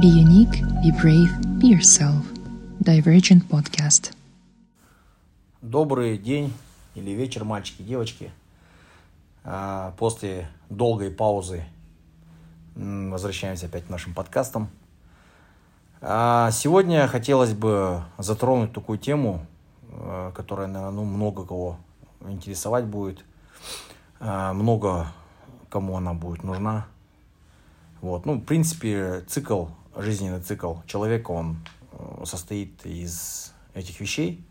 Be unique, be brave, be yourself. Divergent Podcast. Добрый день или вечер, мальчики, девочки. А, После долгой паузы возвращаемся опять к нашим подкастам. А, Сегодня хотелось бы затронуть такую тему, э, которая, наверное, ну, много кого интересовать будет. А, Много кому она будет нужна. Вот. Ну, в принципе, цикл, жизненный цикл человека, он э, состоит из этих вещей.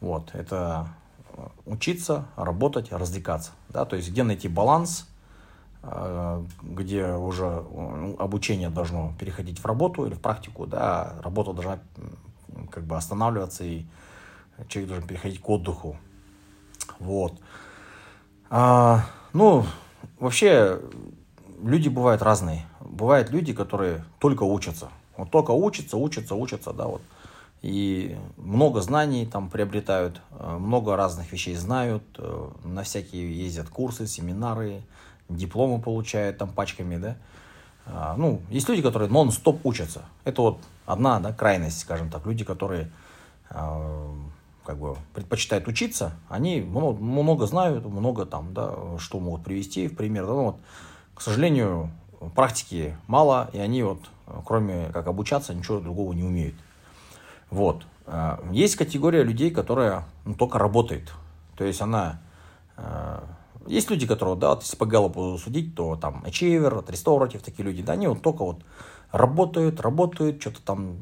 Вот. Это э, учиться, работать, развлекаться. Да? То есть, где найти баланс, э, где уже обучение должно переходить в работу или в практику, да, работа должна как бы останавливаться, и человек должен переходить к отдыху. Вот. А, ну, вообще, люди бывают разные. Бывают люди, которые только учатся. Вот только учатся, учатся, учатся, да, вот. И много знаний там приобретают, э, много разных вещей знают, э, на всякие ездят курсы, семинары, дипломы получают там пачками, да. А, Ну, есть люди, которые нон-стоп учатся. Это вот одна, да, крайность, скажем так. Люди, которые а, как бы предпочитают учиться, они много, много знают, много там, да, что могут привести в пример. Да, ну, вот, к сожалению, практики мало, и они вот, кроме как обучаться, ничего другого не умеют. Вот. А, Есть категория людей, которая ну, только работает. То есть она... а, Есть люди, которые, да, вот если по Галлопу судить, то там Achiever, Restorative, такие люди, да, они вот только вот работают, работают, что-то там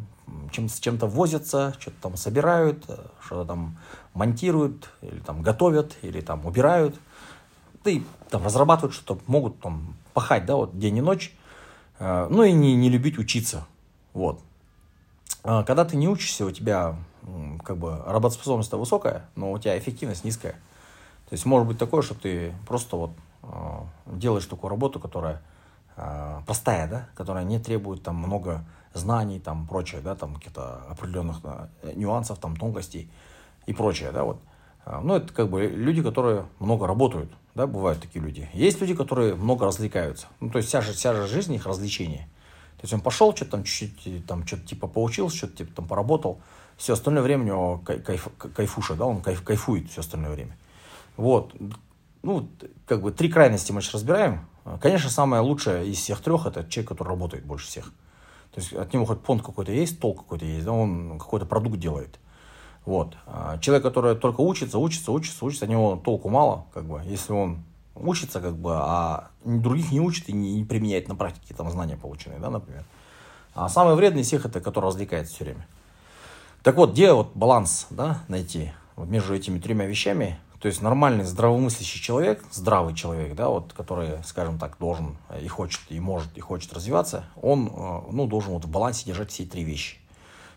чем, с чем-то возятся, что-то там собирают, э, что-то там монтируют, или там готовят, или там убирают. Да и там разрабатывают что-то, могут там пахать, да, вот день и ночь. Э, Ну и не, не любить учиться. Вот. А Когда ты не учишься, у тебя как бы работоспособность высокая, но у тебя эффективность низкая. То есть может быть такое, что ты просто вот э, делаешь такую работу, которая э, простая, да, которая не требует там много знаний, там прочее, да, там каких-то определенных э, нюансов, там тонкостей и прочее, да, вот. А, Ну, это как бы люди, которые много работают, да, бывают такие люди. Есть люди, которые много развлекаются. Ну, то есть вся же, вся же жизнь их развлечение. То есть он пошел, что-то там чуть-чуть, там что-то типа поучился, что-то типа там поработал. Все остальное время у него кай- кайф, кайфуша, да, он кайф, кайфует все остальное время. Вот. Ну, как бы три крайности мы сейчас разбираем. Конечно, самое лучшее из всех трех это человек, который работает больше всех. То есть от него хоть понт какой-то есть, толк какой-то есть, да, он какой-то продукт делает. Вот. А Человек, который только учится, учится, учится, учится, от него толку мало, как бы, если он учится, как бы, а других не учит и не, не применяет на практике там знания полученные, да, например. А самый вредный из всех это, который развлекается все время. Так вот, где вот баланс, да, найти вот между этими тремя вещами? То есть нормальный, здравомыслящий человек, здравый человек, да, вот, который, скажем так, должен и хочет, и может, и хочет развиваться, он, э, ну, должен вот в балансе держать все три вещи.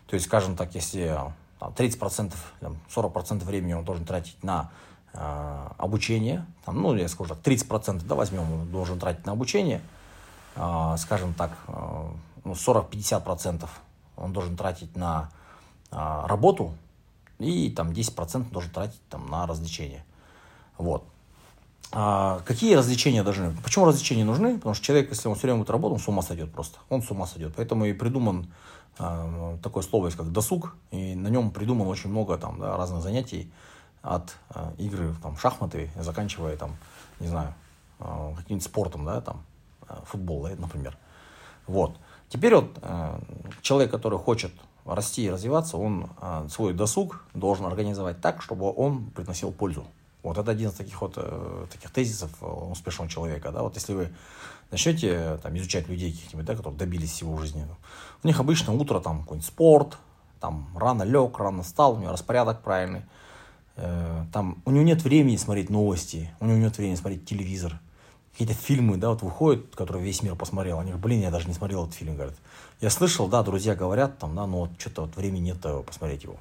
То есть, скажем так, если там, 30%, там, 40% времени он должен тратить на э, обучение, там, ну, я скажу так, 30%, да, возьмем, он должен тратить на обучение, э, скажем так, э, ну, 40-50% он должен тратить на э, работу, и там 10% должен тратить там, на развлечения. Вот. А какие развлечения должны? Почему развлечения нужны? Потому что человек, если он все время будет работать, он с ума сойдет просто. Он с ума сойдет. Поэтому и придуман а, такое слово есть, как досуг, и на нем придумано очень много там, да, разных занятий от а, игры там, шахматы, заканчивая там, не знаю, а, каким-нибудь спортом, да, там, а, футбол, например. Вот. Теперь вот а, человек, который хочет расти и развиваться, он а, свой досуг должен организовать так, чтобы он приносил пользу. Вот это один из таких вот э, таких тезисов э, успешного человека. Да? Вот если вы начнете э, там, изучать людей каких-нибудь, да, которые добились всего в жизни, у них обычно утро там какой-нибудь спорт, там рано лег, рано встал, у него распорядок правильный. Э, там, у него нет времени смотреть новости, у него нет времени смотреть телевизор. Какие-то фильмы, да, вот выходят, которые весь мир посмотрел. Они говорят, блин, я даже не смотрел этот фильм, говорят. Я слышал, да, друзья говорят, там, да, но вот что-то вот времени нет посмотреть его.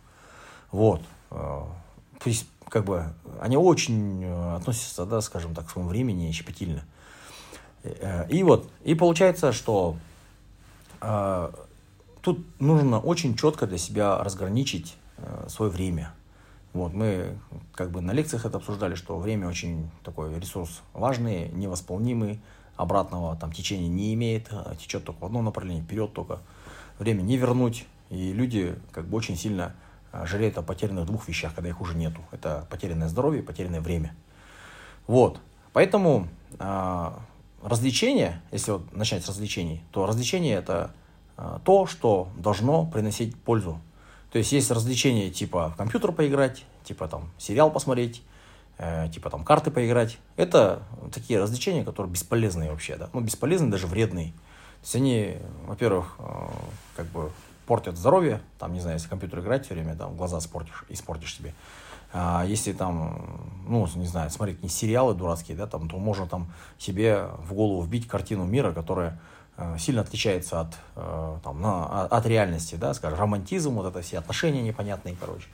Вот. То есть, как бы, они очень э, относятся, да, скажем так, к своему времени щепетильно. Э, И вот, и получается, что э, тут нужно очень четко для себя разграничить э, свое время. Вот, мы как бы на лекциях это обсуждали, что время очень такой ресурс важный, невосполнимый, обратного там течения не имеет, а течет только в одном направлении, вперед только. Время не вернуть. И люди как бы очень сильно жалеют о потерянных двух вещах, когда их уже нету. Это потерянное здоровье и потерянное время. Вот. Поэтому э, развлечение, если вот начать с развлечений, то развлечение это э, то, что должно приносить пользу. То есть есть развлечения типа в компьютер поиграть, типа там сериал посмотреть, э, типа там карты поиграть. Это такие развлечения, которые бесполезные вообще, да, ну бесполезные, даже вредные. То есть они, во-первых, э, как бы портят здоровье, там, не знаю, если компьютер играть все время, там, глаза испортишь, испортишь себе. А если там, ну, не знаю, смотреть не сериалы дурацкие, да, там, то можно там себе в голову вбить картину мира, которая э, сильно отличается от, э, там, на, от реальности, да, скажем, романтизм, вот это все отношения непонятные, короче.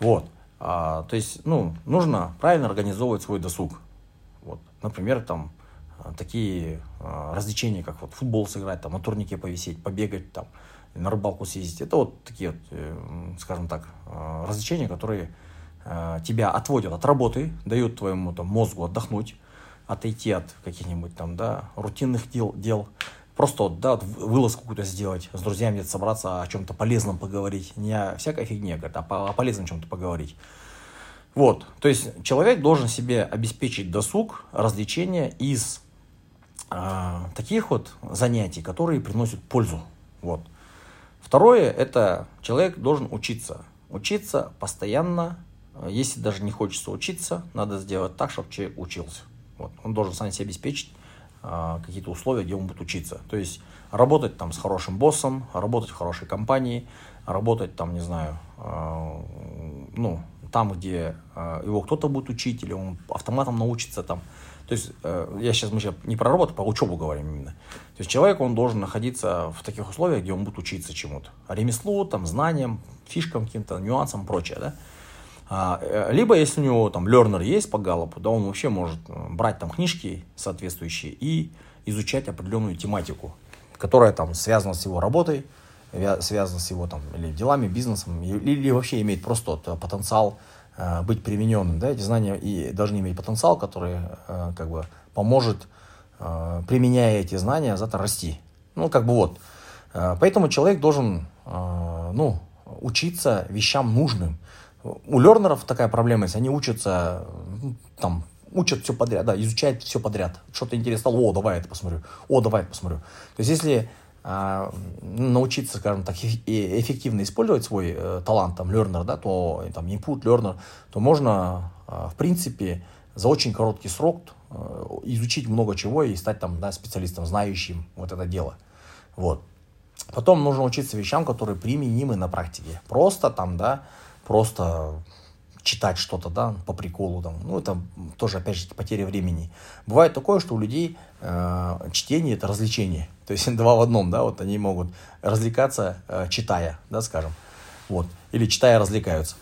Вот. А, то есть, ну, нужно правильно организовывать свой досуг. Вот. Например, там, такие а, развлечения, как вот футбол сыграть, там, на турнике повисеть, побегать, там, на рыбалку съездить. Это вот такие, вот, э, скажем так, э, развлечения, которые э, тебя отводят от работы, дают твоему там, мозгу отдохнуть, отойти от каких-нибудь там, да, рутинных дел, дел. Просто вот, да, вылазку какую-то сделать, с друзьями где-то собраться, о чем-то полезном поговорить. Не о всякой фигне, а о полезном чем-то поговорить. Вот, то есть человек должен себе обеспечить досуг, развлечения из э, таких вот занятий, которые приносят пользу. Вот. Второе, это человек должен учиться. Учиться постоянно. Если даже не хочется учиться, надо сделать так, чтобы человек учился. Вот. Он должен сам себе обеспечить а, какие-то условия, где он будет учиться. То есть работать там с хорошим боссом, работать в хорошей компании, работать там, не знаю, а, ну, там, где а, его кто-то будет учить, или он автоматом научится там. То есть э, я сейчас, мы сейчас не про работу, по учебу говорим именно. То есть человек, он должен находиться в таких условиях, где он будет учиться чему-то. Ремеслу, там, знаниям, фишкам каким-то, нюансам, прочее, да. А, э, либо, если у него там learner есть по галлопу, да, он вообще может э, брать там книжки соответствующие и изучать определенную тематику, которая там связана с его работой, связана с его там или делами, бизнесом, или, или вообще имеет просто вот, потенциал быть примененным. Да? Эти знания и должны иметь потенциал, который э, как бы поможет, э, применяя эти знания, завтра расти. Ну, как бы вот. Поэтому человек должен ну, учиться вещам нужным. У лернеров такая проблема есть, они учатся, ну, там, учат все подряд, да, изучают все подряд. Что-то интересно, о, давай это посмотрю, о, давай это посмотрю. То есть, если научиться, скажем так, эффективно использовать свой э, талант, там, learner, да, то, там, input, learner, то можно, э, в принципе, за очень короткий срок э, изучить много чего и стать там, да, специалистом, знающим вот это дело. Вот. Потом нужно учиться вещам, которые применимы на практике. Просто там, да, просто читать что-то, да, по приколу, там, ну, это тоже, опять же, потеря времени. Бывает такое, что у людей э, чтение – это развлечение, то есть два в одном, да, вот они могут развлекаться, э, читая, да, скажем, вот, или читая развлекаются.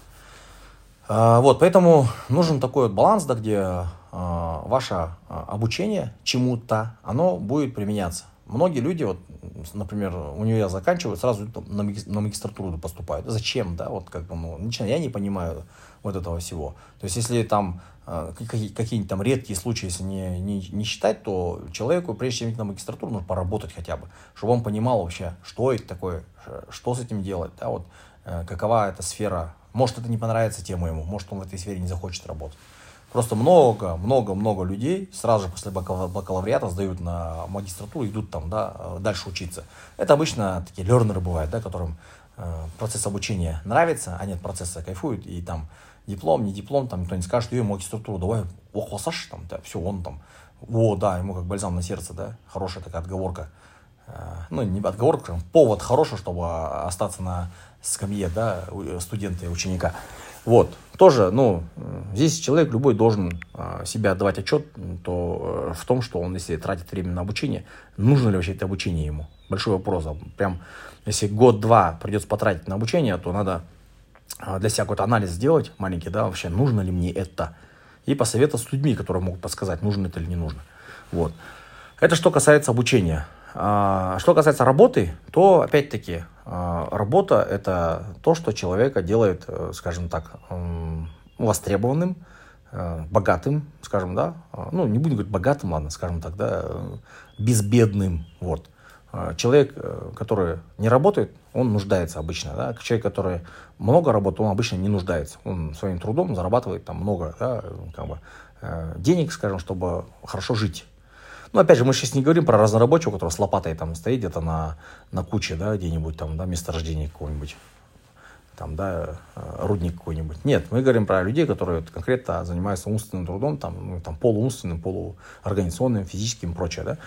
Э, вот, поэтому нужен такой вот баланс, да, где э, ваше э, обучение чему-то, оно будет применяться. Многие люди, вот, например, универ заканчивают, сразу на, магистратуру поступают. Зачем, да, вот как бы, ну, я не понимаю вот этого всего. То есть, если там э, какие-нибудь там редкие случаи, если не, не, не считать, то человеку, прежде чем идти на магистратуру, нужно поработать хотя бы, чтобы он понимал вообще, что это такое, что с этим делать, да, вот, э, какова эта сфера. Может, это не понравится тему ему, может, он в этой сфере не захочет работать. Просто много, много, много людей сразу же после бакалавриата сдают на магистратуру, идут там, да, э, дальше учиться. Это обычно такие лернеры бывают, да, которым процесс обучения нравится, они от процесса кайфуют, и там диплом, не диплом, там никто не скажет, ее магистратуру давай охвасаш, там, да, все, он там, о, да, ему как бальзам на сердце, да, хорошая такая отговорка, э, ну, не отговорка, повод хороший, чтобы остаться на скамье, да, студента и ученика. Вот, тоже, ну, здесь человек любой должен э, себя отдавать отчет то, э, в том, что он, если тратит время на обучение, нужно ли вообще это обучение ему? Большой вопрос. Прям, если год-два придется потратить на обучение, то надо а, для себя какой-то анализ сделать маленький, да, вообще нужно ли мне это, и посоветоваться с людьми, которые могут подсказать, нужно это или не нужно. Вот. Это что касается обучения. А, что касается работы, то опять-таки а, работа это то, что человека делает, э, скажем так, востребованным, э, богатым, скажем, да, э, ну, не будем говорить богатым, ладно, скажем так, да, э, безбедным, вот. Человек, который не работает, он нуждается обычно, да, человек, который много работает, он обычно не нуждается, он своим трудом зарабатывает там много, да, как бы, денег, скажем, чтобы хорошо жить. Ну, опять же, мы сейчас не говорим про разнорабочего, который с лопатой там стоит где-то на, на куче, да, где-нибудь там, да, месторождение какого-нибудь, там, да, э, рудник какой-нибудь. Нет, мы говорим про людей, которые конкретно занимаются умственным трудом, там, ну, там, полуумственным, полуорганизационным, физическим и прочее, да.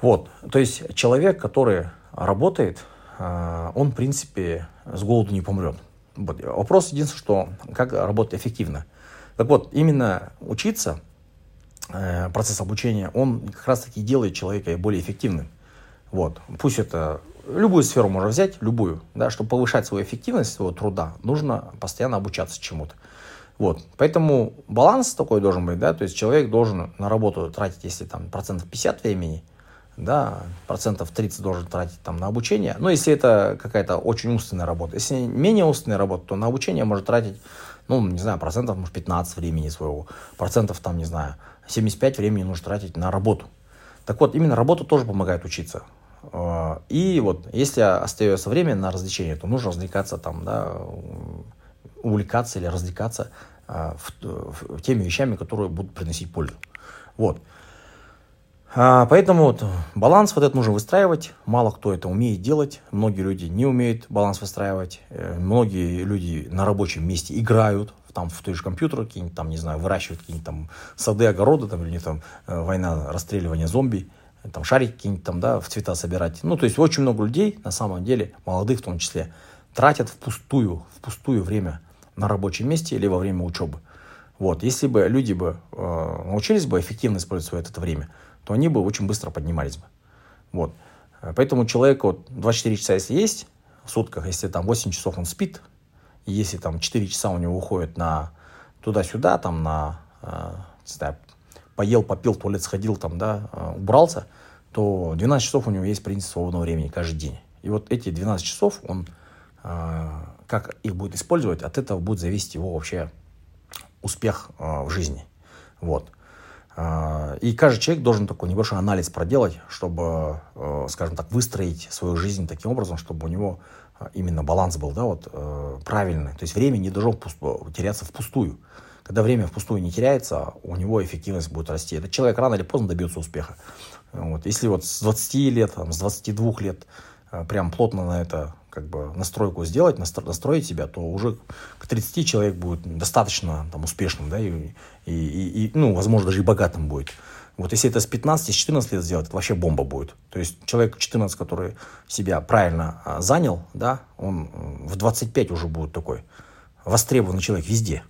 Вот, то есть человек, который работает, э, он, в принципе, с голоду не помрет. Вот. Вопрос единственное, что как работать эффективно. Так вот, именно учиться – процесс обучения, он как раз-таки делает человека более эффективным. Вот. Пусть это любую сферу можно взять, любую, да, чтобы повышать свою эффективность своего труда, нужно постоянно обучаться чему-то. Вот. Поэтому баланс такой должен быть, да, то есть человек должен на работу тратить, если там процентов 50 времени, да, процентов 30 должен тратить там на обучение. Но если это какая-то очень умственная работа, если менее умственная работа, то на обучение может тратить, ну, не знаю, процентов, может, 15 времени своего, процентов там, не знаю, 75 времени нужно тратить на работу. Так вот, именно работа тоже помогает учиться. А, и вот, если остается время на развлечение, то нужно развлекаться там, да, увлекаться или развлекаться а, в, в, теми вещами, которые будут приносить пользу. Вот. А, поэтому вот баланс вот этот нужно выстраивать. Мало кто это умеет делать. Многие люди не умеют баланс выстраивать. Э, многие люди на рабочем месте играют там в той же компьютер какие-нибудь, там, не знаю, выращивают какие-нибудь там сады, огороды, там, или там э, война, расстреливание зомби, там шарики какие-нибудь там, да, в цвета собирать. Ну, то есть очень много людей, на самом деле, молодых в том числе, тратят впустую, впустую время на рабочем месте или во время учебы. Вот, если бы люди бы э, научились бы эффективно использовать это время, то они бы очень быстро поднимались бы. Вот. Поэтому человек вот 24 часа, если есть в сутках, если там 8 часов он спит, и если там 4 часа у него уходит на туда-сюда, там на, э, не знаю, поел, попил, в туалет сходил, там, да, э, убрался, то 12 часов у него есть, в принципе, свободного времени каждый день. И вот эти 12 часов он, э, как их будет использовать, от этого будет зависеть его вообще успех э, в жизни. Вот. Э, и каждый человек должен такой небольшой анализ проделать, чтобы, э, скажем так, выстроить свою жизнь таким образом, чтобы у него а, именно баланс был, да, вот, э, правильный. То есть время не должно теряться впустую. Когда время впустую не теряется, у него эффективность будет расти. Этот человек рано или поздно добьется успеха. Вот. Если вот с 20 лет, там, с 22 лет э, прям плотно на это как бы настройку сделать, настро, настроить себя, то уже к 30 человек будет достаточно там, успешным, да, и, и, и, ну, возможно, даже и богатым будет. Вот если это с 15, с 14 лет сделать, это вообще бомба будет. То есть человек 14, который себя правильно а, занял, да, он в 25 уже будет такой востребованный человек везде.